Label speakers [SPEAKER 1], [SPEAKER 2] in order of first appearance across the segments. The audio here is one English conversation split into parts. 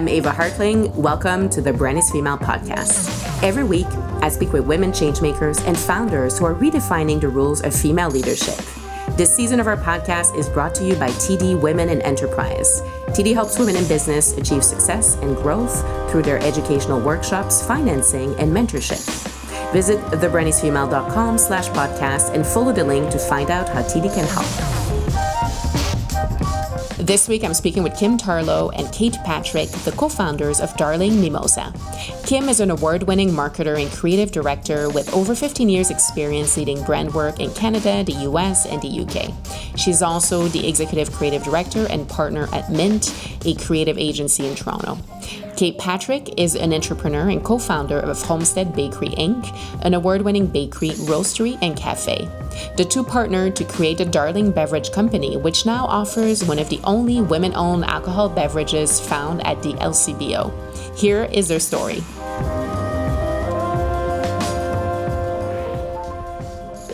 [SPEAKER 1] I'm Eva Hartling. Welcome to the Brand Female podcast. Every week, I speak with women changemakers and founders who are redefining the rules of female leadership. This season of our podcast is brought to you by TD Women in Enterprise. TD helps women in business achieve success and growth through their educational workshops, financing, and mentorship. Visit thebrandisfemale.com slash podcast and follow the link to find out how TD can help. This week, I'm speaking with Kim Tarlo and Cait Patrick, the co founders of Darling Mimosa. Kim is an award winning marketer and creative director with over 15 years' experience leading brand work in Canada, the US, and the UK. She's also the executive creative director and partner at Mint, a creative agency in Toronto. Cait Patrick is an entrepreneur and co founder of Homestead Bakery Inc., an award winning bakery, roastery, and cafe. The two partnered to create a Darling Beverage Company, which now offers one of the only women owned alcohol beverages found at the LCBO. Here is their story.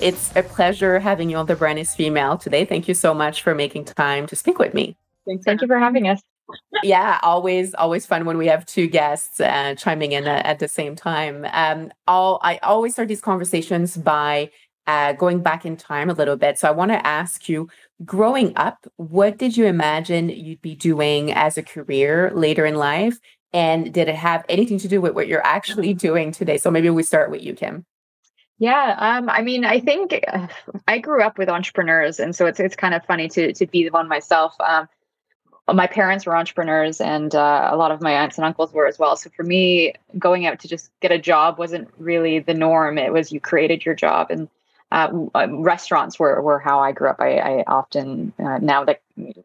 [SPEAKER 1] It's a pleasure having you on the Brand is Female today. Thank you so much for making time to speak with me.
[SPEAKER 2] Thanks. Thank you for having us.
[SPEAKER 1] Yeah, always, always fun when we have two guests uh, chiming in at, at, the same time. Um, I'll, I always start these conversations by uh, going back in time a little bit. So I want to ask you, growing up, what did you imagine you'd be doing as a career later in life? And did it have anything to do with what you're actually doing today? So maybe we start with you, Kim.
[SPEAKER 2] Yeah, um, I mean, I think uh, I grew up with entrepreneurs, and so it's it's kind of funny to to be the one myself. Um, my parents were entrepreneurs, and uh, a lot of my aunts and uncles were as well. So for me, going out to just get a job wasn't really the norm. It was you created your job, and uh, um, restaurants were, were how I grew up. I, I often uh, now that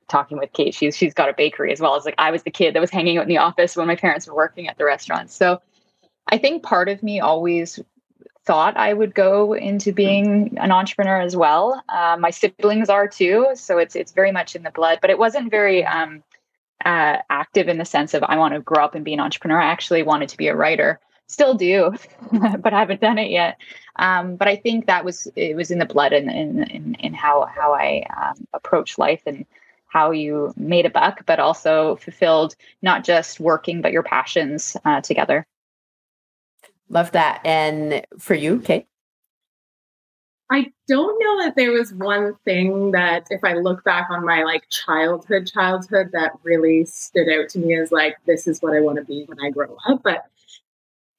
[SPEAKER 2] talking with Cait, she's she's got a bakery as well as like I was the kid that was hanging out in the office when my parents were working at the restaurant. So I think part of me always thought I would go into being an entrepreneur as well. Uh, my siblings are too, so it's it's very much in the blood. But it wasn't very um, uh, active in the sense of I want to grow up and be an entrepreneur. I actually wanted to be a writer still do, but I haven't done it yet. Um, but I think that was it was in the blood and in, in, in, how how I um, approach life and how you made a buck, but also fulfilled not just working but your passions uh, together.
[SPEAKER 1] Love that. And for you, Cait?
[SPEAKER 3] I don't know that there was one thing that if I look back on my like childhood childhood that really stood out to me as like this is what I want to be when I grow up. But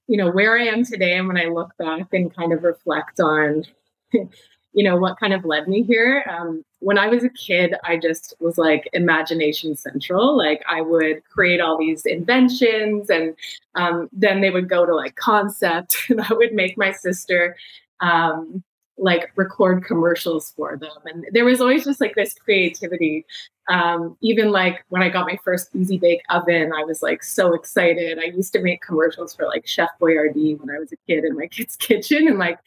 [SPEAKER 3] you know, where I am today and when I look back and kind of reflect on, you know, what kind of led me here. Um, when I was a kid, I just was like imagination central. Like I would create all these inventions and um, then they would go to like concept and I would make my sister um, like record commercials for them. And there was always just like this creativity. Um, even like when I got my first easy bake oven, I was like so excited. I used to make commercials for like Chef Boyardee when I was a kid in my kid's kitchen. And like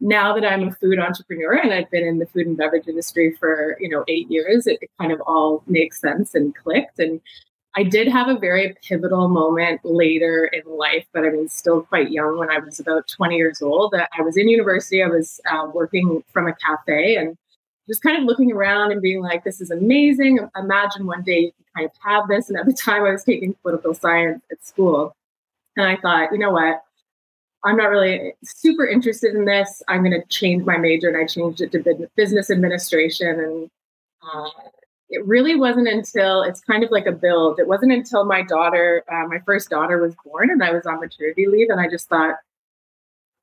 [SPEAKER 3] now that I'm a food entrepreneur and I've been in the food and beverage industry for, you know, eight years, it, it kind of all makes sense and clicked. And I did have a very pivotal moment later in life, but I mean, still quite young when I was about 20 years old. I was in university, I was uh, working from a cafe and just kind of looking around and being like, this is amazing. Imagine one day you can kind of have this. And at the time, I was taking political science at school. And I thought, you know what? I'm not really super interested in this. I'm going to change my major. And I changed it to business administration. And uh, it really wasn't until it's kind of like a build. It wasn't until my daughter, uh, my first daughter, was born, and I was on maternity leave, and I just thought,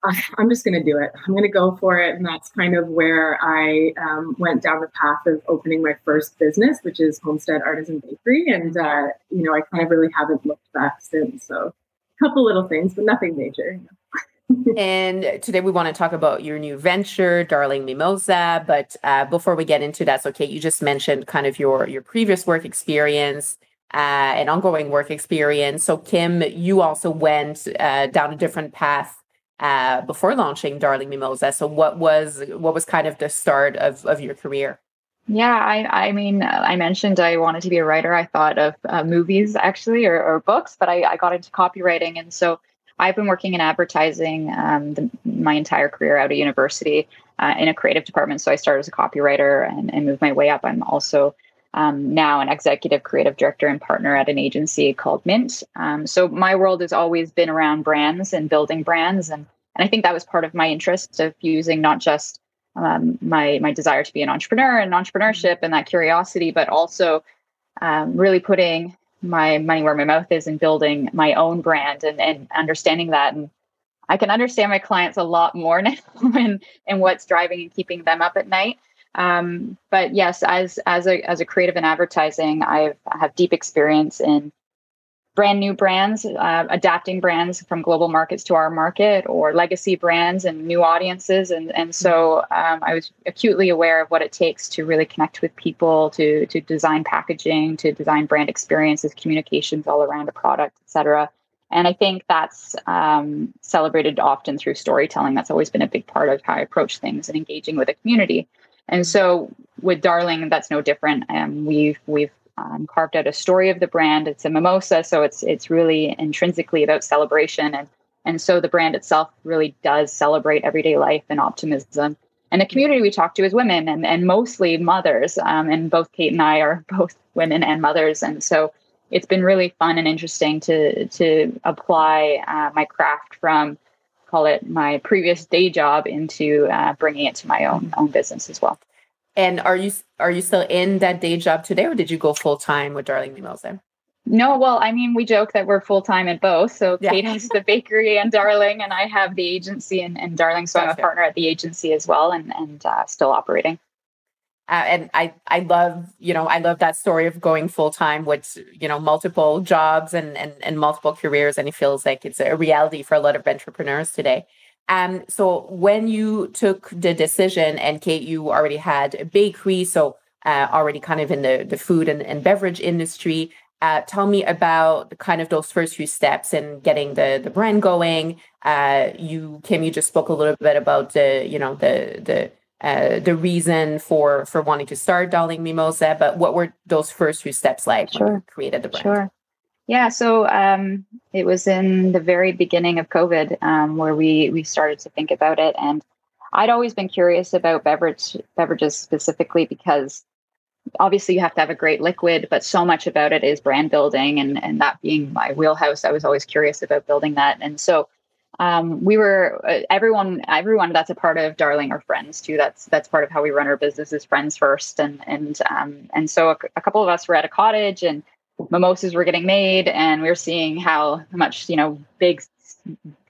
[SPEAKER 3] I, am just going to do it. I'm going to go for it, and that's kind of where I um, went down the path of opening my first business, which is Homestead Artisan Bakery, and uh, you know, I kind of really haven't looked back since. So, a couple little things, but nothing major. You know
[SPEAKER 1] and today we want to talk about your new venture, Darling Mimosa. But uh, before we get into that, so Cait, you just mentioned kind of your your previous work experience uh, and ongoing work experience. So Kim, you also went uh, down a different path uh, before launching Darling Mimosa. So what was what was kind of the start of of your career?
[SPEAKER 2] Yeah, I, I mean, I mentioned I wanted to be a writer. I thought of uh, movies actually or, or books, but I, I got into copywriting. And so I've been working in advertising um, the, my entire career out of university uh, in a creative department. So I started as a copywriter and, and moved my way up. I'm also um, now an executive creative director and partner at an agency called Mint. Um, so my world has always been around brands and building brands, and and I think that was part of my interest of using not just um, my my desire to be an entrepreneur and entrepreneurship and that curiosity, but also um, really putting my money where my mouth is and building my own brand and, and understanding that and I can understand my clients a lot more now and and what's driving and keeping them up at night. Um, but yes, as as a as a creative in advertising, I've I have deep experience in brand new brands, uh, adapting brands from global markets to our market, or legacy brands and new audiences. And and so um, I was acutely aware of what it takes to really connect with people, to to design packaging, to design brand experiences, communications all around a product, etc. And I think that's um, celebrated often through storytelling. That's always been a big part of how I approach things and engaging with a community. And so with Darling, that's no different. Um, we've we've um, carved out a story of the brand. It's a mimosa, so it's it's really intrinsically about celebration, and and so the brand itself really does celebrate everyday life and optimism. And the community we talk to is women and and mostly mothers. Um, and both Cait and I are both women and mothers, and so it's been really fun and interesting to to apply uh, my craft from call it my previous day job into uh, bringing it to my own own business as well.
[SPEAKER 1] And are you are you still in that day job today, or did you go full time with Darling Mimosa?
[SPEAKER 2] No, well, I mean, we joke that we're full time at both. So yeah. Cait has the bakery and Darling, and I have the agency and, and Darling. So gotcha. I'm a partner at the agency as well, and and uh, still operating.
[SPEAKER 1] Uh, and I, I love, you know, I love that story of going full time with, you know, multiple jobs and, and and multiple careers, and it feels like it's a reality for a lot of entrepreneurs today. Um, so when you took the decision, and Cait, you already had a bakery, so uh, already kind of in the the food and, and beverage industry. Uh, tell me about kind of those first few steps in getting the the brand going. Uh, you Kim, you just spoke a little bit about the you know the the uh, the reason for for wanting to start Darling Mimosa, but what were those first few steps like sure. when you created the brand?
[SPEAKER 2] Sure. Yeah, so um, it was in the very beginning of COVID um, where we we started to think about it, and I'd always been curious about beverage beverages specifically because obviously you have to have a great liquid, but so much about it is brand building, and and that being my wheelhouse, I was always curious about building that, and so um, we were uh, everyone everyone that's a part of darling are friends too. That's that's part of how we run our business is friends first. And and um, and so a, a, couple of us were at a cottage and mimosas were getting made and we were seeing how much you know big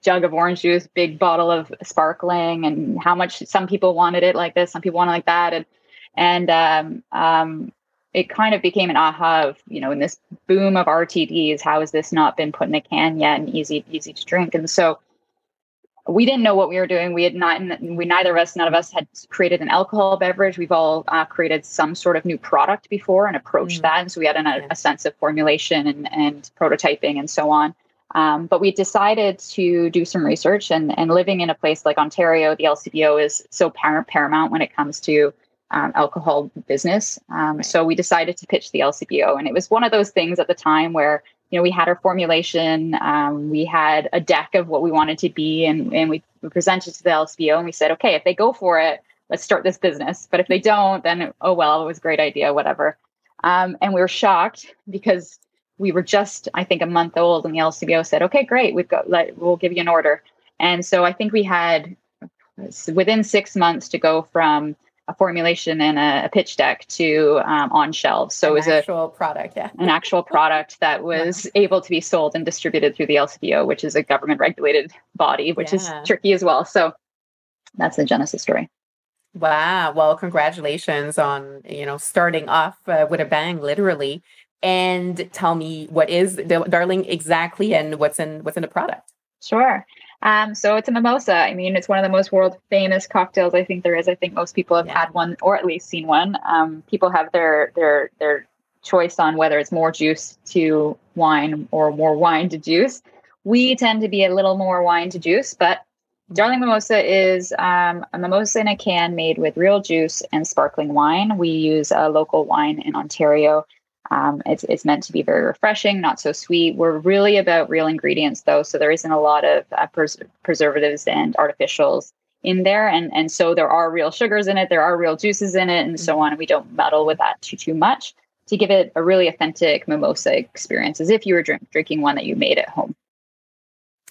[SPEAKER 2] jug of orange juice big bottle of sparkling and how much some people wanted it like this some people wanted it like that. And and um, um, it kind of became an aha of you know in this boom of rtds how has this not been put in a can yet and easy easy to drink? And so we didn't know what we were doing. We had not, we neither of us, none of us had created an alcohol beverage. We've all uh, created some sort of new product before and approached mm. that. And so we had an, a, a, sense of formulation and, and prototyping and so on. Um, but we decided to do some research and, and living in a place like Ontario, the LCBO is so par- paramount when it comes to um, alcohol business. Um. So we decided to pitch the LCBO. And it was one of those things at the time where you know, we had our formulation, um, we had a deck of what we wanted to be, and, and we, we presented to the LCBO and we said, okay, if they go for it, let's start this business. But if they don't, then oh well, it was a great idea, whatever. Um, and we were shocked because we were just, I think, a month old, and the LCBO said, okay, great, we've got, let, we'll give you an order. And so I think we had within six months to go from a formulation and a, a pitch deck to um, on shelves. So
[SPEAKER 1] an
[SPEAKER 2] it was
[SPEAKER 1] an actual product, yeah,
[SPEAKER 2] an actual product that was yeah. able to be sold and distributed through the LCBO, which is a government regulated body, which yeah. is tricky as well. So that's the genesis story.
[SPEAKER 1] Wow. Well, congratulations on you know starting off uh, with a bang, literally. And tell me what is the darling exactly, and what's in what's in the product.
[SPEAKER 2] Sure. Um, so it's a mimosa. I mean, it's one of the most world famous cocktails I think there is. I think most people have yeah. had one or at least seen one. Um, people have their their their choice on whether it's more juice to wine or more wine to juice. We tend to be a little more wine to juice, but Darling Mimosa is um, a mimosa in a can made with real juice and sparkling wine. We use a local wine in Ontario um, it's, it's meant to be very refreshing, not so sweet. We're really about real ingredients, though, so there isn't a lot of uh, pres- preservatives and artificials in there, and and so there are real sugars in it, there are real juices in it, and so on. And we don't meddle with that too too much. to give it a really authentic mimosa experience as if you were drink, drinking one that you made at home.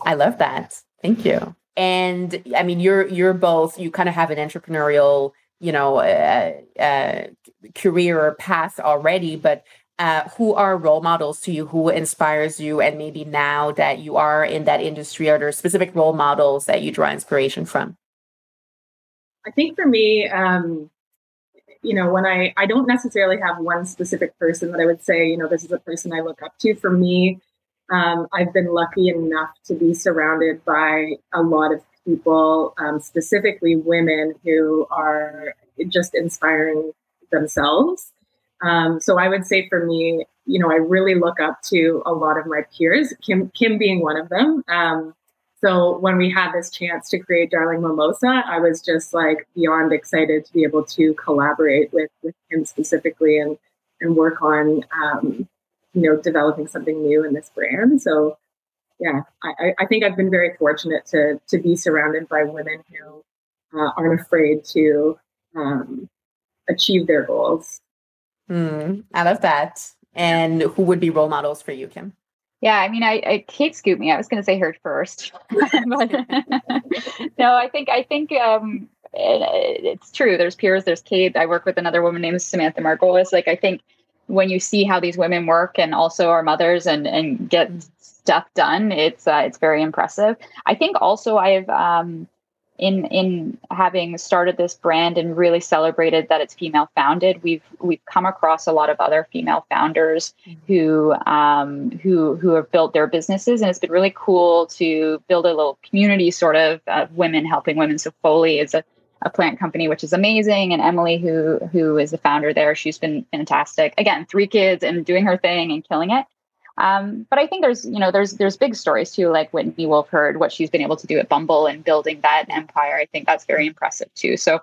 [SPEAKER 1] I love that. Thank you. And I mean, you're you're both. You kind of have an entrepreneurial, you know, uh, uh, career or path already. But uh, who are role models to you? Who inspires you? And maybe now that you are in that industry, are there specific role models that you draw inspiration from?
[SPEAKER 3] I think for me, um, you know, when I I don't necessarily have one specific person that I would say, you know, this is a person I look up to. For me, um, I've been lucky enough to be surrounded by a lot of people, um, specifically women who are just inspiring themselves. Um, so I would say for me, you know, I really look up to a lot of my peers, Kim, Kim being one of them. Um, so when we had this chance to create Darling Mimosa, I was just like beyond excited to be able to collaborate with with him specifically and and work on um, you know developing something new in this brand. So yeah, I, I think I've been very fortunate to to be surrounded by women who uh, aren't afraid to um, achieve their goals.
[SPEAKER 1] Mm, I love that. And who would be role models for you, Kim?
[SPEAKER 2] Yeah, I mean, I, I Cait scooped me. I was going to say her first, but no, I think I think um, it, it's true. There's peers. There's Cait. I work with another woman named Samantha Margolis. Like I think when you see how these women work and also our mothers and and get stuff done, it's uh, it's very impressive. I think also I've um, in in having started this brand and really celebrated that it's female founded we've we've come across a lot of other female founders mm-hmm. who um, who who have built their businesses. And it's been really cool to build a little community sort of of women helping women. So foley is a, a plant company which is amazing. And emily who who is the founder there she's been fantastic. Again three kids and doing her thing and killing it um, but I think there's, you know, there's there's big stories too, like Whitney Wolfe Herd, what she's been able to do at Bumble and building that empire. I think that's very impressive too. So,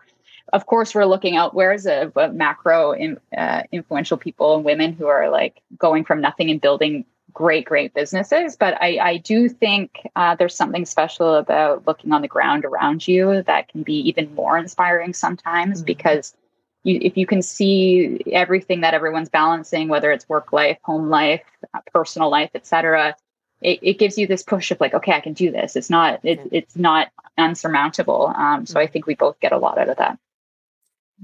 [SPEAKER 2] of course, we're looking out where's a, a macro in, uh, influential people and women who are like going from nothing and building great, great businesses. But I, I do think uh, there's something special about looking on the ground around you that can be even more inspiring sometimes mm-hmm. because you, if you can see everything that everyone's balancing, whether it's work life, home life, uh, personal life, etc., it, it gives you this push of like, okay, I can do this. It's not it, it's not unsurmountable. Um, so I think we both get a lot out of that.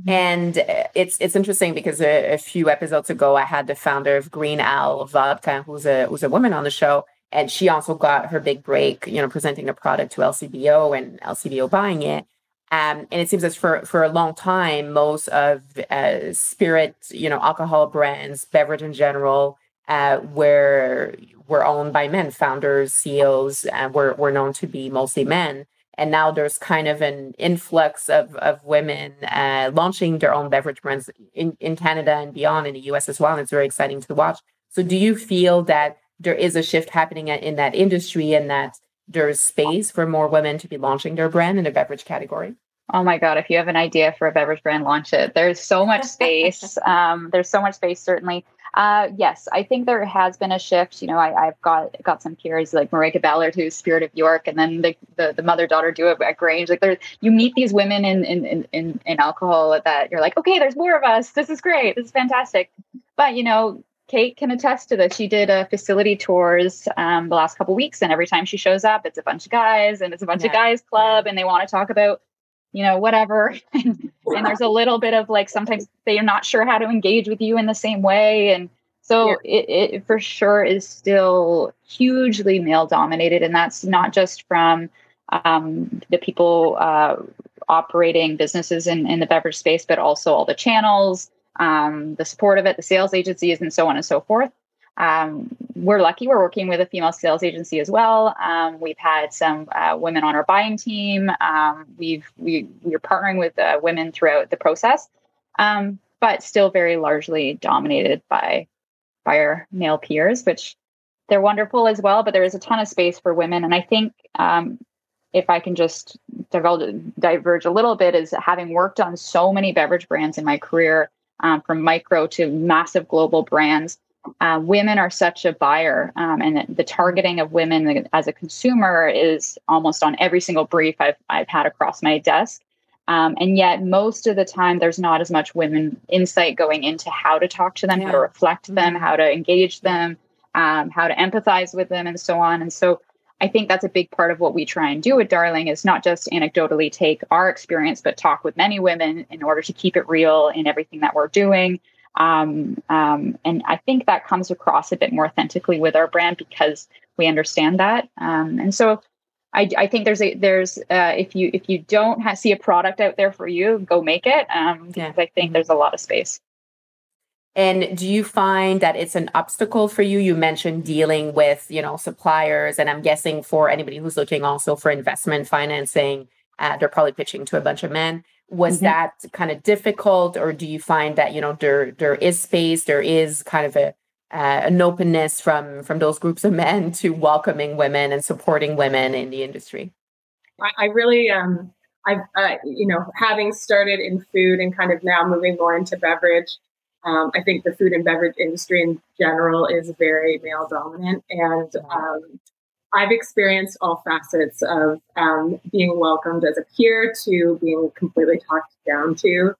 [SPEAKER 1] And uh, it's it's interesting because a, a, few episodes ago, I had the founder of Green Owl Vodka, who's a who's a woman on the show, and she also got her big break, you know, presenting a product to LCBO and LCBO buying it. Um, and it seems as for for a long time, most of uh, spirit, you know, alcohol brands, beverage in general, uh, were were owned by men. Founders, CEOs, uh, were were known to be mostly men. And now there's kind of an influx of of women uh, launching their own beverage brands in in Canada and beyond, in the U.S. as well. And it's very exciting to watch. So, do you feel that there is a shift happening in that industry, and that there's space for more women to be launching their brand in the beverage category?
[SPEAKER 2] Oh my God, if you have an idea for a beverage brand, launch it. There's so much space. um, there's so much space, certainly. Uh, yes, I think there has been a shift. You know, I, have got got some peers like Marika Ballard, who's Spirit of York, and then the, the, the mother daughter duo at Grange. Like there, you meet these women in, in in in alcohol that you're like, okay, there's more of us. This is great. This is fantastic. But you know, Cait can attest to this. She did a facility tours um, the last couple weeks, and every time she shows up, it's a bunch of guys, and it's a bunch yeah. of guys club, and they want to talk about, you know, whatever. and, and, there's a little bit of like sometimes they're not sure how to engage with you in the same way, and so yeah. it, it for sure is still hugely male dominated, and that's not just from um, the people uh, operating businesses in, in the beverage space, but also all the channels um, the support of it, the sales agencies, and so on and so forth. Um, we're lucky we're working with a female sales agency as well. Um, we've had some uh, women on our buying team. Um, we've we we're partnering with uh, women throughout the process, um, but still very largely dominated by by our male peers, which they're wonderful as well. But there is a ton of space for women, and I think um, if I can just diverge a little bit, is having worked on so many beverage brands in my career um, from micro to massive global brands. Uh, women are such a buyer, um, and the, the, targeting of women as a consumer is almost on every single brief I've I've had across my desk. Um, and yet, most of the time, there's not as much women insight going into how to talk to them, yeah. how to reflect mm-hmm. them, how to engage them, um, how to empathize with them, and so on. And so, I think that's a big part of what we try and do with Darling is not just anecdotally take our experience, but talk with many women in order to keep it real in everything that we're doing. Um, um, and I think that comes across a bit more authentically with our brand because we understand that. Um, and so I, I, think there's a there's uh, if you if you don't have, see a product out there for you, go make it. Um, yeah. I think there's a lot of space.
[SPEAKER 1] And do you find that it's an obstacle for you? You mentioned dealing with, you know, suppliers, and I'm guessing for anybody who's looking also for investment financing, uh, they're probably pitching to a bunch of men. Was mm-hmm. that kind of difficult, or do you find that you know there there is space, there is kind of a uh, an openness from from those groups of men to welcoming women and supporting women in the industry?
[SPEAKER 3] I, I really um I've uh, you know having started in food and kind of now moving more into beverage um, I think the food and beverage industry in general is very male dominant, and um, I've experienced all facets of um, being welcomed as a peer to being completely talked down to.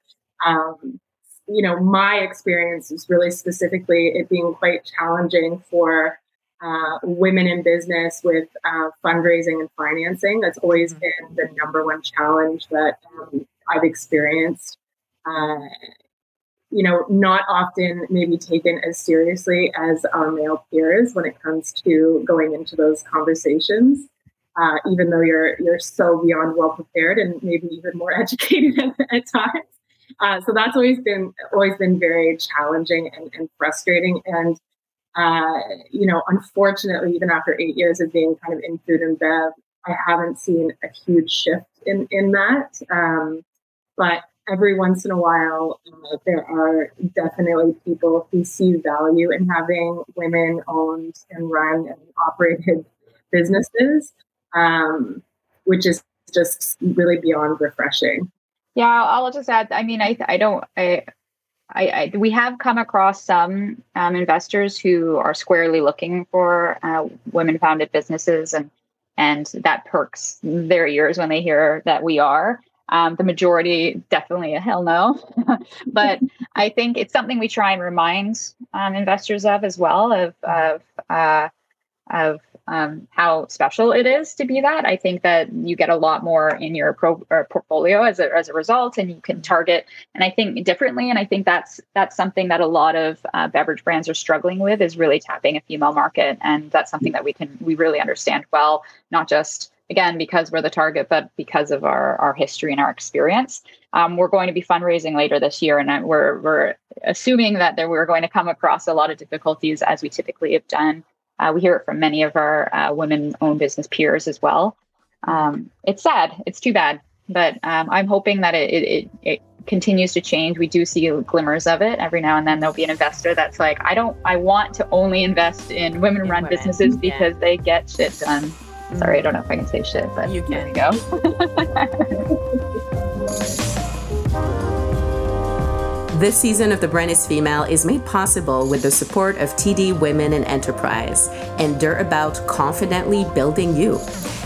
[SPEAKER 3] Um, you know, my experience is really specifically it being quite challenging for uh, women in business with uh, fundraising and financing. That's always mm-hmm. been the number one challenge that um, I've experienced. Uh, you know, not often maybe taken as seriously as our male peers when it comes to going into those conversations. Uh, even though you're you're so beyond well prepared and maybe even more educated at, at times. Uh, so that's always been always been very challenging and, and frustrating. And uh, you know, unfortunately, even after eight years of being kind of in food and bev, I haven't seen a huge shift in in that. Um, but every once in a while, uh, there are definitely people who see value in having women owned and run and operated businesses, um, which is just really beyond refreshing.
[SPEAKER 2] Yeah, I'll just add. I mean, I I don't I. I, I, we have come across some um, investors who are squarely looking for uh, women-founded businesses, and and that perks their ears when they hear that we are. Um, the majority, definitely a hell no. but I think it's something we try and remind um, investors of as well of of uh, of um, how special it is to be that. I think that you get a lot more in your pro, portfolio as a, as a result, and you can target. And I think differently. And I think that's that's something that a lot of uh, beverage brands are struggling with is really tapping a female market, and that's something that we can we really understand well, not just again because we're the target but because of our our history and our experience um, we're going to be fundraising later this year. And we're we're assuming that there, we're going to come across a lot of difficulties as we typically have done. Uh, we hear it from many of our uh, women owned business peers as well. Um, it's sad. It's too bad. But um, i'm hoping that it, it, it continues to change. We do see glimmers of it every now and then. There'll be an investor that's like i don't i want to only invest in women run businesses because yeah. they get shit done Sorry, I don't know if I can say shit, but
[SPEAKER 1] you can.
[SPEAKER 2] go.
[SPEAKER 1] This season of The Brand is Female is made possible with the support of TD Women in Enterprise, and they're about confidently building you.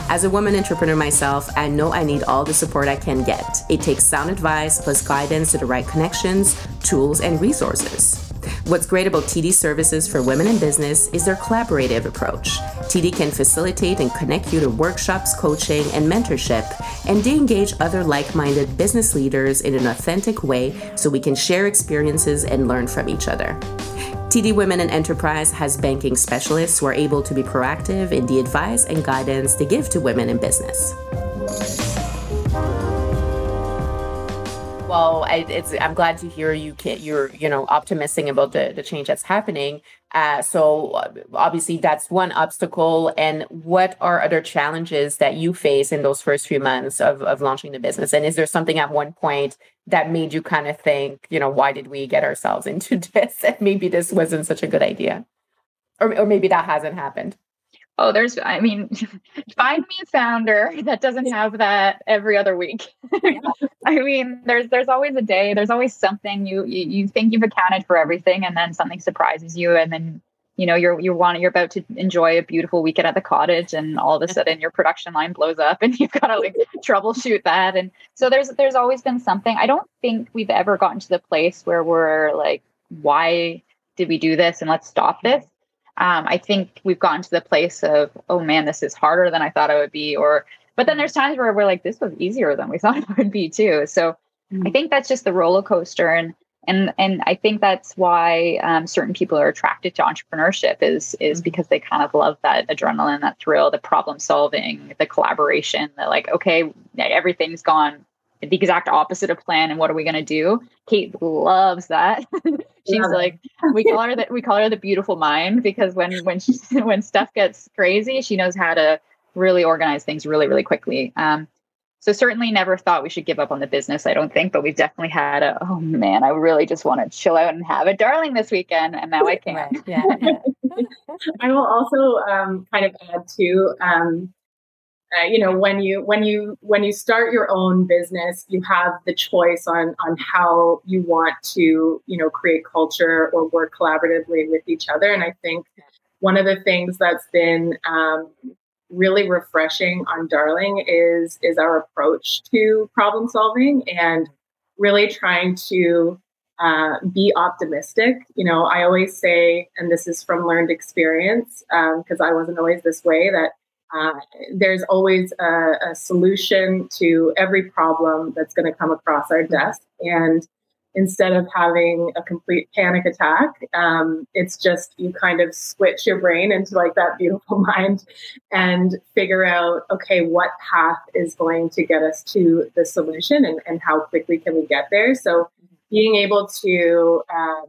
[SPEAKER 1] As a woman entrepreneur myself, I know I need all the support I can get. It takes sound advice plus guidance to the right connections, tools, and resources. What's great about TD services for women in business is their collaborative approach. TD can facilitate and connect you to workshops, coaching, and mentorship, and they engage other like minded business leaders in an authentic way so we can share experiences and learn from each other. TD Women in Enterprise has banking specialists who are able to be proactive in the advice and guidance they give to women in business. Well, I, I'm glad to hear you can you're you know optimistic about the the change that's happening. Uh, so uh, obviously that's one obstacle. And what are other challenges that you face in those first few months of of launching the business? And is there something at one point that made you kind of think, you know, why did we get ourselves into this? And maybe this wasn't such a good idea, or or maybe that hasn't happened
[SPEAKER 2] oh there's i mean find me a founder that doesn't have that every other week. I mean there's there's always a day there's always something you, you you think you've accounted for everything and then something surprises you and then you know you're you're wanting you're about to enjoy a beautiful weekend at the cottage and all of a sudden your production line blows up and you've got to like troubleshoot that and so there's there's always been something. I don't think we've ever gotten to the place where we're like why did we do this and let's stop this um, i think we've gotten to the place of oh man this is harder than i thought it would be or but then there's times where we're like this was easier than we thought it would be too so mm-hmm. i think that's just the roller coaster and and and I think that's why um, certain people are attracted to entrepreneurship is is mm-hmm. because they kind of love that adrenaline, that thrill, the problem solving, the collaboration. That like, okay, everything's gone the exact opposite of plan, and what are we going to do? Cait loves that. She's yeah. like, we call her that we call her the beautiful mind because when when she, when stuff gets crazy, she knows how to really organize things really really quickly. Um, so certainly never thought we should give up on the business, I don't think, but we've definitely had a, oh man, I really just want to chill out and have a darling this weekend. And now I can. Right. Yeah.
[SPEAKER 3] I will also um, kind of add to, um, uh, you know, when you, when you, when you start your own business, you have the choice on, on how you want to, you know, create culture or work collaboratively with each other. And I think one of the things that's been um, really refreshing on Darling is is our approach to problem solving and really trying to uh, be optimistic. You know, I always say, and this is from learned experience because um, I wasn't always this way. That uh, there's always a, a, solution to every problem that's going to come across our desk, and instead of having a complete panic attack um, it's just you kind of switch your brain into like that beautiful mind and figure out okay what path is going to get us to the solution and, and how quickly can we get there? So being able to um,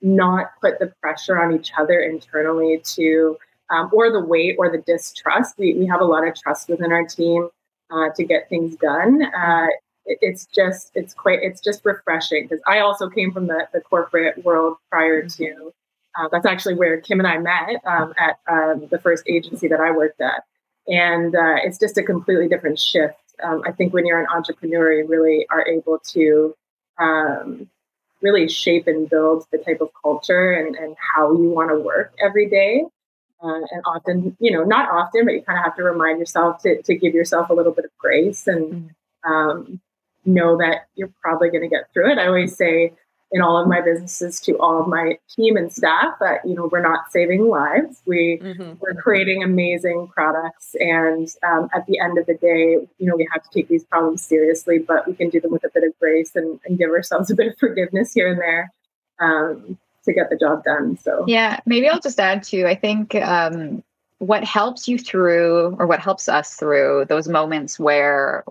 [SPEAKER 3] not put the pressure on each other internally to um, or the weight or the distrust we, we have a lot of trust within our team uh, to get things done uh, it's just it's quite it's just refreshing because I also came from the, the corporate world prior mm-hmm. to uh, that's actually where Kim and I met um, at um, the first agency that I worked at, and uh, it's just a completely different shift. Um, I think when you're an entrepreneur, you really are able to um, really shape and build the type of culture and, and how you want to work every day. Uh, and often, you know, not often, but you kind of have to remind yourself to, to give yourself a little bit of grace and mm-hmm. um, know that you're probably going to get through it. I always say in all of my businesses to all of my team and staff that you know we're not saving lives. We mm-hmm. we're creating amazing products, and um, at the end of the day, you know we have to take these problems seriously, but we can do them with a bit of grace and, and give ourselves a bit of forgiveness here and there. Um, to get the job done. So
[SPEAKER 2] yeah, maybe I'll just add to. I think um, what helps you through, or what helps us through those moments where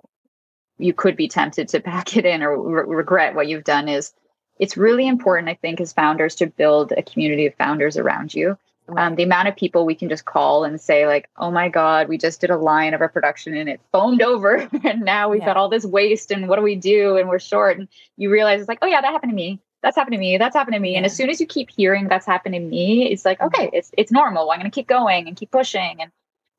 [SPEAKER 2] you could be tempted to pack it in or re- regret what you've done is it's really important i think as founders to build a community of founders around you um, the amount of people we can just call and say like oh my god we just did a line of our production and it foamed over and now we've yeah. got all this waste and what do we do and we're short and you realize it's like oh yeah that happened to me that's happened to me that's happened to me yeah. and as soon as you keep hearing that's happened to me it's like okay it's it's normal i'm going to keep going and keep pushing and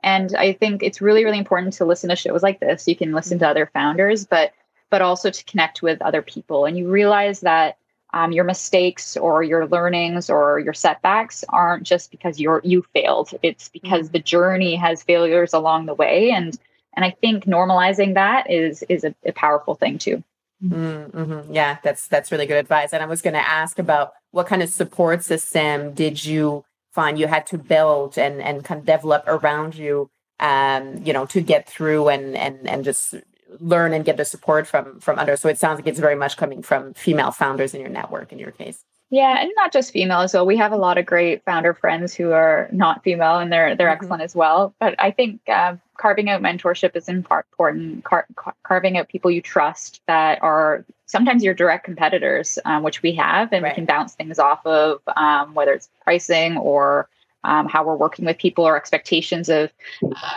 [SPEAKER 2] and I think it's really, really important to listen to shows like this. You can listen to mm-hmm. other founders, but but also to connect with other people. And you realize that um, your mistakes or your learnings or your setbacks aren't just because you're you failed. It's because mm-hmm. the journey has failures along the way. And and I think normalizing that is is a, a powerful thing too.
[SPEAKER 1] Mm-hmm. mm-hmm. Yeah, that's that's really good advice. And I was going to ask about what kind of support system did you find you had to build and and kind of develop around you um you know to get through and and and just learn and get the support from from others so it sounds like it's very much coming from female founders in your network in your case
[SPEAKER 2] yeah and not just female as well we have a lot of great founder friends who are not female and they're they're mm-hmm. excellent as well but i think uh, carving out mentorship is important car- carving out people you trust that are sometimes your direct competitors, um, which we have, and right. we can bounce things off of, um, whether it's pricing or um, how we're working with people or expectations of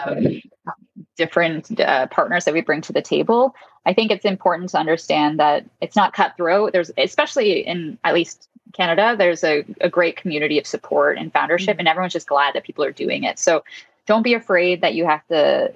[SPEAKER 2] um, different uh, partners that we bring to the table. I think it's important to understand that it's not cutthroat. There's, especially in at least Canada, there's a, a great community of support and foundership, mm-hmm. and everyone's just glad that people are doing it. So don't be afraid that you have to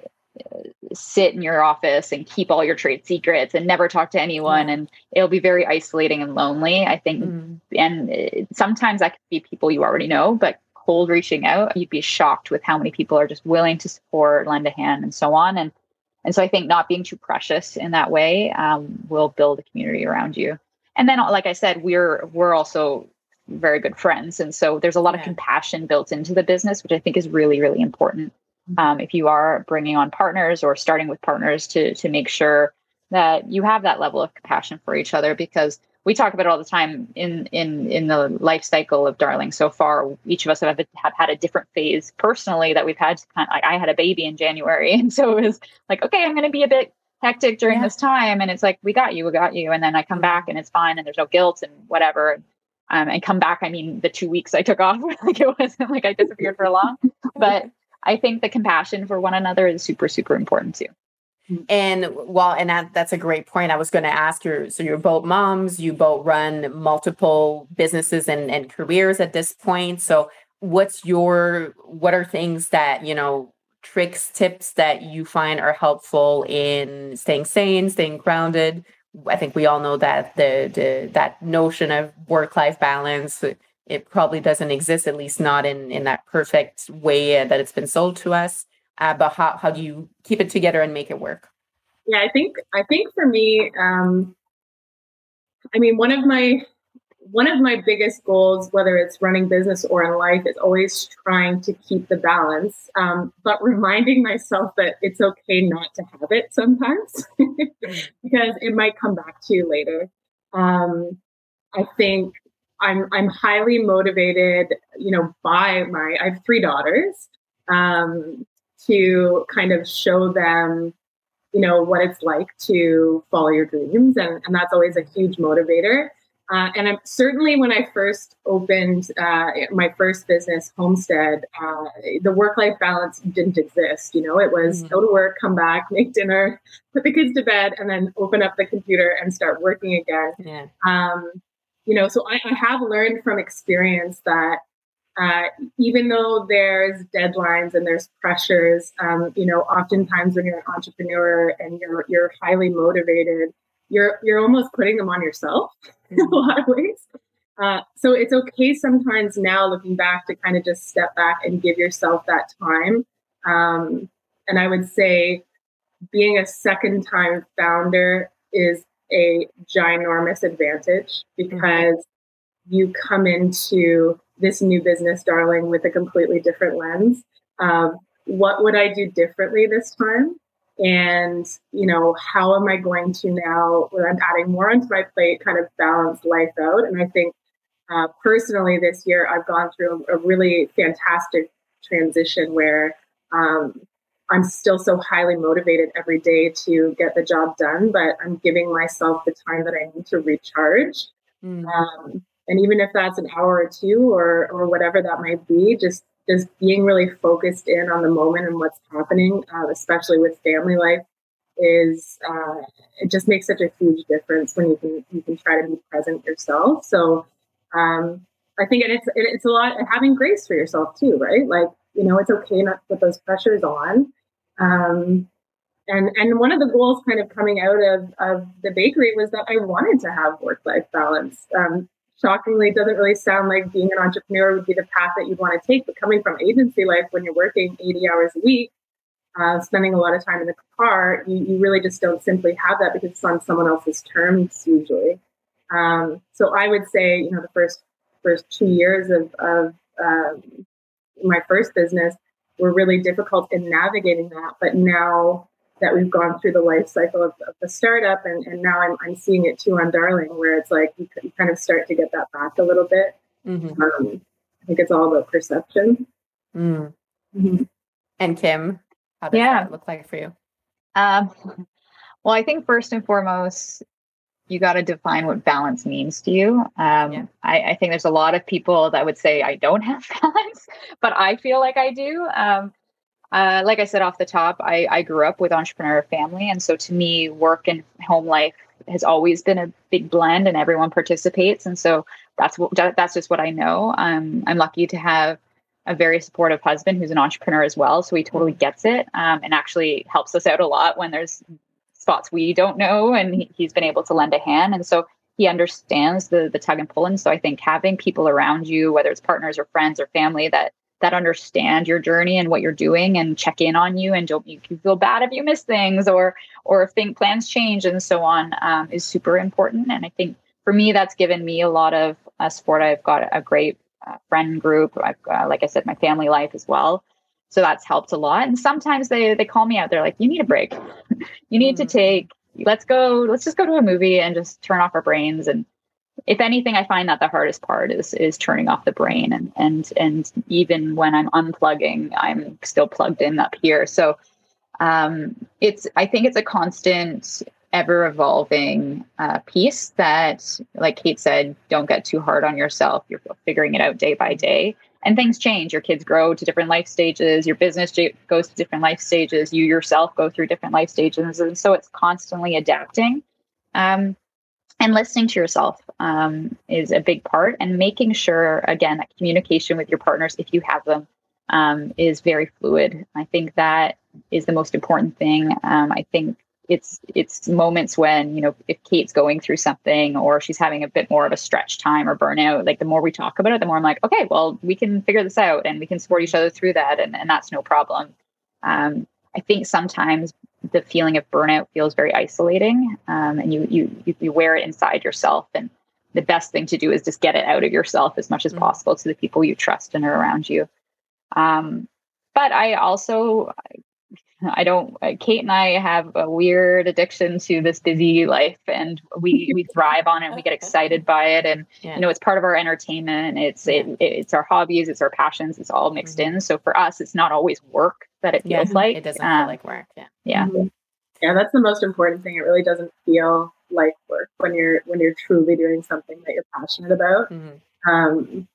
[SPEAKER 2] sit in your office and keep all your trade secrets and never talk to anyone and it'll be very isolating and lonely i think mm. and uh, sometimes that could be people you already know but cold reaching out, you'd be shocked with how many people are just willing to support, lend a hand, and so on. And and so I think not being too precious in that way um, will build a community around you. And then, like I said, we're we're also very good friends, and so there's a lot yeah. of compassion built into the business, which I think is really really important. Mm-hmm. Um, if you are bringing on partners or starting with partners to to make sure that you have that level of compassion for each other, because we talk about it all the time in in in the life cycle of darling so far each of us have, have had a different phase personally that we've had to kind of, like i had a baby in january and so it was like okay i'm going to be a bit hectic during yeah. this time and it's like we got you we got you and then i come back and it's fine and there's no guilt and whatever um, and come back i mean the two weeks i took off like it wasn't like i disappeared for long but i think the compassion for one another is super super important too
[SPEAKER 1] and well, and that, that's a great point. I was going to ask you. So you're both moms. You both run multiple businesses and, and careers at this point. So what's your what are things that you know tricks tips that you find are helpful in staying sane, staying grounded? I think we all know that the, the that notion of work life balance it probably doesn't exist, at least not in in that perfect way that it's been sold to us uh, but how, how do you keep it together and make it work
[SPEAKER 3] yeah i think i think for me um i mean one of my one of my biggest goals whether it's running business or in life is always trying to keep the balance um, but reminding myself that it's okay not to have it sometimes because it might come back to you later. Um, i think i'm i'm highly motivated you know by my i have three daughters um, to kind of show them you know what it's like to follow your dreams and, and that's always a huge motivator uh, and I'm certainly when I first opened uh, my first business, Homestead, uh, the work-life balance didn't exist. You know, it was mm. go to work, come back, make dinner, put the kids to bed, and then open up the computer and start working again. Yeah. Um, you know, so I, I have learned from experience that uh, even though there's deadlines and there's pressures, um, you know, oftentimes when you're an entrepreneur and you're you're highly motivated, you're you're almost putting them on yourself in a lot of ways. Uh, so it's okay sometimes now looking back to kind of just step back and give yourself that time. Um, and I would say being a second time founder is a ginormous advantage mm-hmm. because mm-hmm. you come into this new business, darling, with a completely different lens. Um, what would I do differently this time? And, you know, how am I going to now, when I'm adding more onto my plate, kind of balance life out? And I think uh, personally this year, I've gone through a, a really fantastic transition where um, I'm still so highly motivated every day to get the job done, but I'm giving myself the time that I need to recharge. Mm. Um, and even if that's an hour or two or or whatever that might be just just being really focused in on the moment and what's happening uh, especially with family life is uh, it just makes such a huge difference when you can you can try to be present yourself. So um, i think it's it's a lot having grace for yourself too right? Like you know it's okay not to put those pressures on. Um, and and one of the goals kind of coming out of of the bakery was that I wanted to have work life balance. Um, shockingly doesn't really sound like being an entrepreneur would be the path that you'd want to take. But coming from agency life, when you're working 80 hours a week, uh, spending a lot of time in the car, you, you really just don't simply have that because it's on someone else's terms usually. Um, so I would say, you know, the first first two years of, of um, my first business were really difficult in navigating that. But now that we've gone through the life cycle of, of the startup and, and now I'm, I'm seeing it too on darling where it's like you, you kind of start to get that back a little bit mm-hmm. um, i think it's all about perception
[SPEAKER 1] mm. mm-hmm. and kim how does yeah. that look like for you
[SPEAKER 2] um, well i think first and foremost you got to define what balance means to you. Um, yeah. I, I, think there's a lot of people that would say I don't have balance, but I feel like I do. Um, uh, like I said off the top, I, I grew up with entrepreneur family, and so to me, work and home life has always been a big blend, and everyone participates, and so that's what that's just what I know. Um, I'm lucky to have a very supportive husband who's an entrepreneur as well, so he totally gets it um, and actually helps us out a lot when there's spots we don't know, and he, he's been able to lend a hand, and so he understands the the tug and pull. And so I think having people around you, whether it's partners or friends or family, that that understand your journey and what you're doing and check in on you and don't make you feel bad if you miss things or or if think plans change and so on um, is super important. And I think for me, that's given me a lot of uh, support. I've got a great uh, friend group. I've uh, like I said, my family life as well. So that's helped a lot. And sometimes they they call me out. They're like, "You need a break. you need mm-hmm. to take. Let's go. Let's just go to a movie and just turn off our brains." And if anything, I find that the hardest part is is turning off the brain. And and and even when I'm unplugging, I'm still plugged in up here. So um, it's I think it's a constant ever evolving uh, piece that, like Cait said, don't get too hard on yourself. You're figuring it out day by day. And things change. Your kids grow to different life stages. Your business goes to different life stages. You yourself go through different life stages. And so it's constantly adapting. Um, and listening to yourself um, is a big part. And making sure, again, that communication with your partners, if you have them, um, is very fluid. I think that is the most important thing. Um, I think it's it's moments when you know if Cait's going through something or she's having a bit more of a stretch time or burnout like the more we talk about it the more i'm like okay well we can figure this out and we can support each other through that and, and that's no problem um, i think sometimes the feeling of burnout feels very isolating um, and you, you you wear it inside yourself and the best thing to do is just get it out of yourself as much as mm-hmm. possible to the people you trust and are around you um, but I also I don't. Cait and I have a weird addiction to this busy life, and we we thrive on it. And we get excited by it, and yeah. you know, it's part of our entertainment. It's yeah. it, it's our hobbies, it's our passions. It's all mixed mm-hmm. in. So for us, it's not always work that it feels yeah. like.
[SPEAKER 1] It doesn't um, feel like work. Yeah.
[SPEAKER 2] Yeah.
[SPEAKER 3] Mm-hmm. Yeah, that's the most important thing. It really doesn't feel like work when you're when you're truly doing something that you're passionate about. Mm-hmm. Um,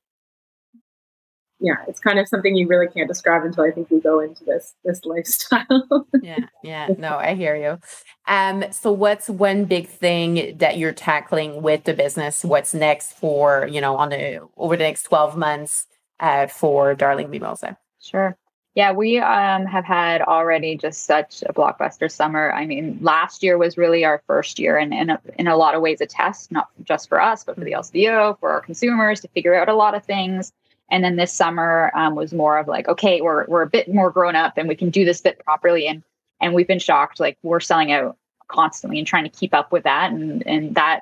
[SPEAKER 3] yeah, it's kind of something you really can't describe until I think we go into this this lifestyle.
[SPEAKER 1] yeah, yeah. No, I hear you. Um, so what's one big thing that you're tackling with the business? What's next for, you know, on the over the next 12 months uh, for Darling Mimosa?
[SPEAKER 2] Sure. Yeah, we um, have had already just such a blockbuster summer. I mean, last year was really our first year, and in a, in a lot of ways, a test, not just for us, but for the mm-hmm. LCBO, for our consumers to figure out a lot of things. And then this summer um, was more of like, okay, we're we're a bit more grown up and we can do this bit properly. And and we've been shocked. Like we're selling out constantly and trying to keep up with that. And and that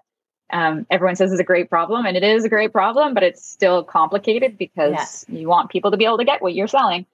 [SPEAKER 2] um, everyone says is a great problem, and it is a great problem, but it's still complicated because yeah. you want people to be able to get what you're selling.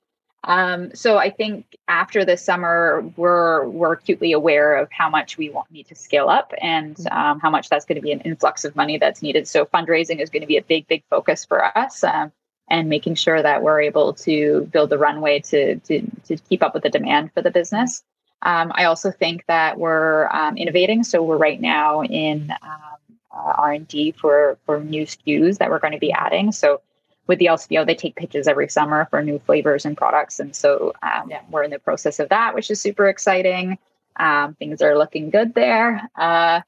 [SPEAKER 2] Um, so I think after this summer, we're we're acutely aware of how much we want need to scale up and mm-hmm. um, how much that's going to be an influx of money that's needed. So fundraising is going to be a big, big focus for us. Um, and making sure that we're able to build the runway to to, to keep up with the demand for the business. Um, I also think that we're um, innovating. So we're right now in um, uh, R and D for for new SKUs that we're going to be adding. So with the LCBO, they take pitches every summer for new flavors and products, and so um, yeah. we're in the process of that, which is super exciting. Um, things are looking good there. Uh,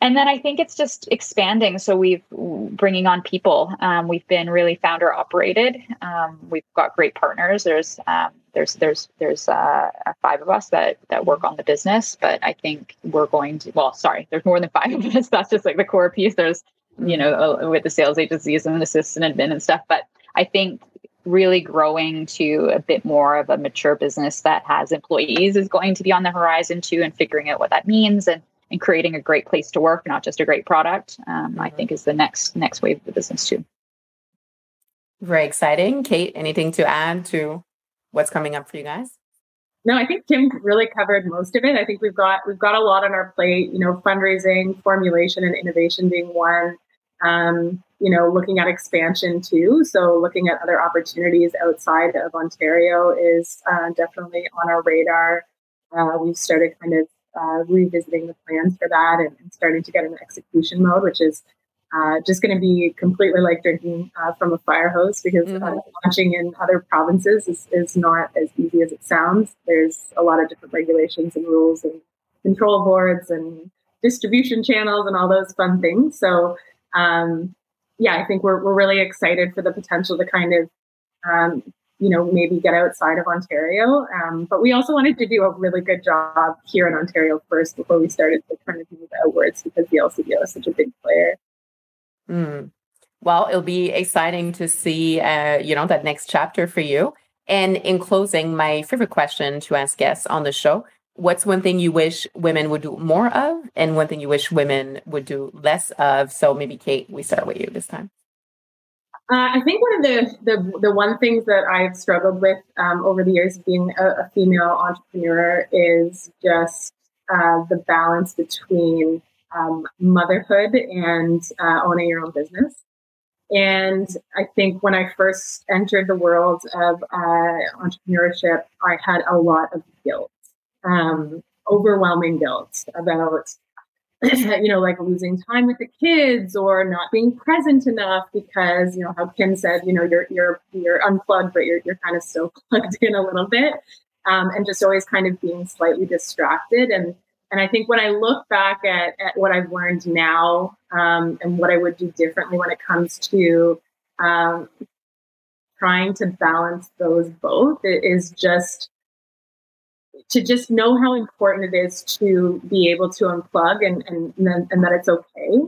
[SPEAKER 2] and then I think it's just expanding. So we've bringing on people. Um, we've been really founder operated. Um, we've got great partners. There's um, there's there's there's uh, five of us that that work on the business. But I think we're going to. Well, sorry, there's more than five of us. That's just like the core piece. There's you know uh, with the sales agencies and assistant admin and stuff. But I think really growing to a bit more of a mature business that has employees is going to be on the horizon too, and figuring out what that means and and creating a great place to work, not just a great product, um, mm-hmm. I think is the next next wave of the business too.
[SPEAKER 1] Very exciting, Cait. Anything to add to what's coming up for you guys?
[SPEAKER 3] No, I think Kim really covered most of it. I think we've got we've got a lot on our plate. You know, fundraising, formulation, and innovation being one. Um, you know, looking at expansion too. So, looking at other opportunities outside of Ontario is uh, definitely on our radar. Uh, we've started kind of uh, revisiting the plans for that and, and, starting to get in execution mode, which is uh, just going to be completely like drinking uh, from a fire hose because uh, mm-hmm. launching in other provinces is, is not as easy as it sounds. There's a lot of different regulations and rules and control boards and distribution channels and all those fun things. So, um, yeah, I think we're, we're really excited for the potential to kind of um, you know, maybe get outside of Ontario. Um, but we also wanted to do a really good job here in Ontario first before we started to kind of move outwards because the LCBO is such a big player.
[SPEAKER 1] Mm. Well, it'll be exciting to see, uh, you know, that next chapter for you. And in closing, my favorite question to ask guests on the show what's one thing you wish women would do more of and one thing you wish women would do less of? So maybe Cait we start with you this time.
[SPEAKER 3] Uh, I think one of the, the, the one things that I've struggled with um, over the years being a, a, female entrepreneur is just uh, the balance between um, motherhood and uh, owning your own business. And I think when I first entered the world of uh, entrepreneurship, I had a lot of guilt, um, overwhelming guilt about you know, like losing time with the kids or not being present enough because, you know, how Kim said, you know, you're you're you're unplugged, but you're you're kind of still plugged in a little bit. Um, and just always kind of being slightly distracted. And and I think when I look back at, at what I've learned now um, and what I would do differently when it comes to um, trying to balance those both, it is just to just know how important it is to be able to unplug and and and, that it's okay.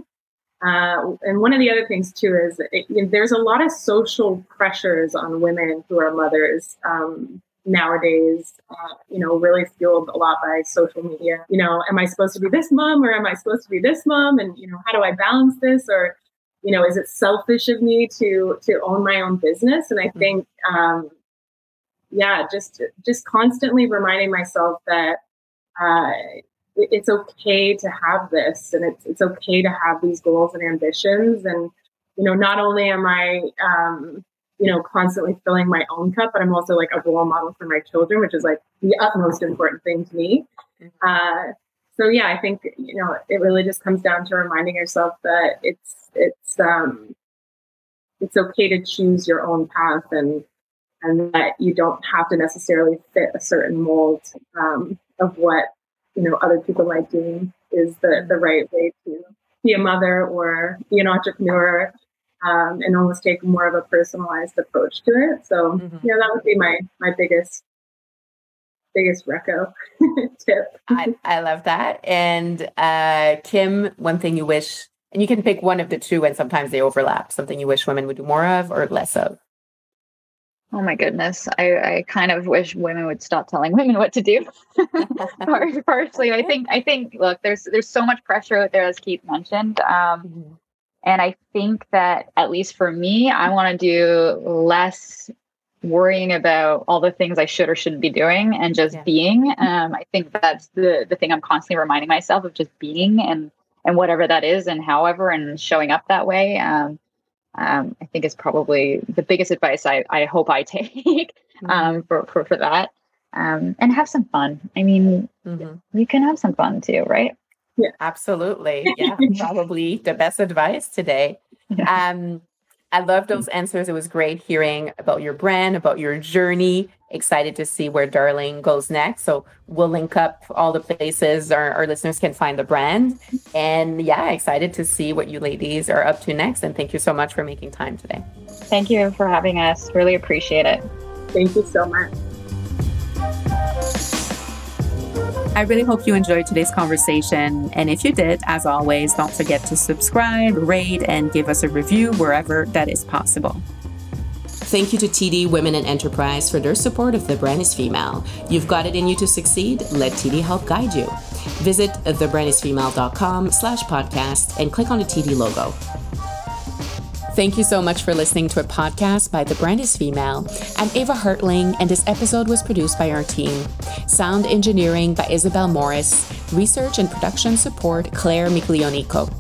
[SPEAKER 3] Uh, and one of the other things too is it, you know, there's a lot of social pressures on women who are mothers um, nowadays. Uh, you know, really fueled a lot by social media. You know, am I supposed to be this mom or am I supposed to be this mom? And you know, how do I balance this? Or you know, is it selfish of me to to own my own business? And I mm-hmm. think um, yeah, just just constantly reminding myself that uh, it's okay to have this, and it's it's okay to have these goals and ambitions, and you know, not only am I um, you know constantly filling my own cup, but I'm also like a role model for my children, which is like the utmost important thing to me. Mm-hmm. Uh, so yeah, I think you know it really just comes down to reminding yourself that it's it's um, it's okay to choose your own path and and that you don't have to necessarily fit a certain mold um, of what you know other people might deem is the the right way to be a mother or be an entrepreneur um, and almost take more of a personalized approach to it. So mm-hmm. yeah, that would be my my biggest biggest reco tip.
[SPEAKER 1] I, I love that. And uh, Kim, one thing you wish, and you can pick one of the two, and sometimes they overlap. Something you wish women would do more of or less of.
[SPEAKER 2] Oh my goodness. I, I kind of wish women would stop telling women what to do. Partially. I think I think look, there's there's so much pressure out there as Keith mentioned. Um, mm-hmm. and I think that at least for me, I want to do less worrying about all the things I should or shouldn't be doing and just yeah. being. Um, I think that's the the thing I'm constantly reminding myself of just being and and whatever that is and however and showing up that way. Um, um, I think is probably the biggest advice I, I hope I take mm-hmm. um, for, for, for that. Um, and have some fun. I mean, mm-hmm. you can have some fun too, right?
[SPEAKER 1] Yeah, absolutely. Yeah, probably the best advice today. Yeah. Um, I love those mm. answers. It was great hearing about your brand, about your journey. Excited to see where Darling goes next. So we'll link up all the places our, our listeners can find the brand. And yeah, excited to see what you ladies are up to next. And thank you so much for making time today.
[SPEAKER 2] Thank you for having us. Really appreciate it.
[SPEAKER 3] Thank you so much.
[SPEAKER 1] I really hope you enjoyed today's conversation. And if you did, as always, don't forget to subscribe, rate, and give us a review wherever that is possible. Thank you to TD Women in Enterprise for their support of The Brand is Female. You've got it in you to succeed. Let TD help guide you. Visit thebrandisfemale.com slash podcast and click on the TD logo. Thank you so much for listening to a podcast by The Brand is Female. I'm Eva Hartling, and this episode was produced by our team. Sound engineering by Isabel Morris. Research and production support, Claire Miglionico.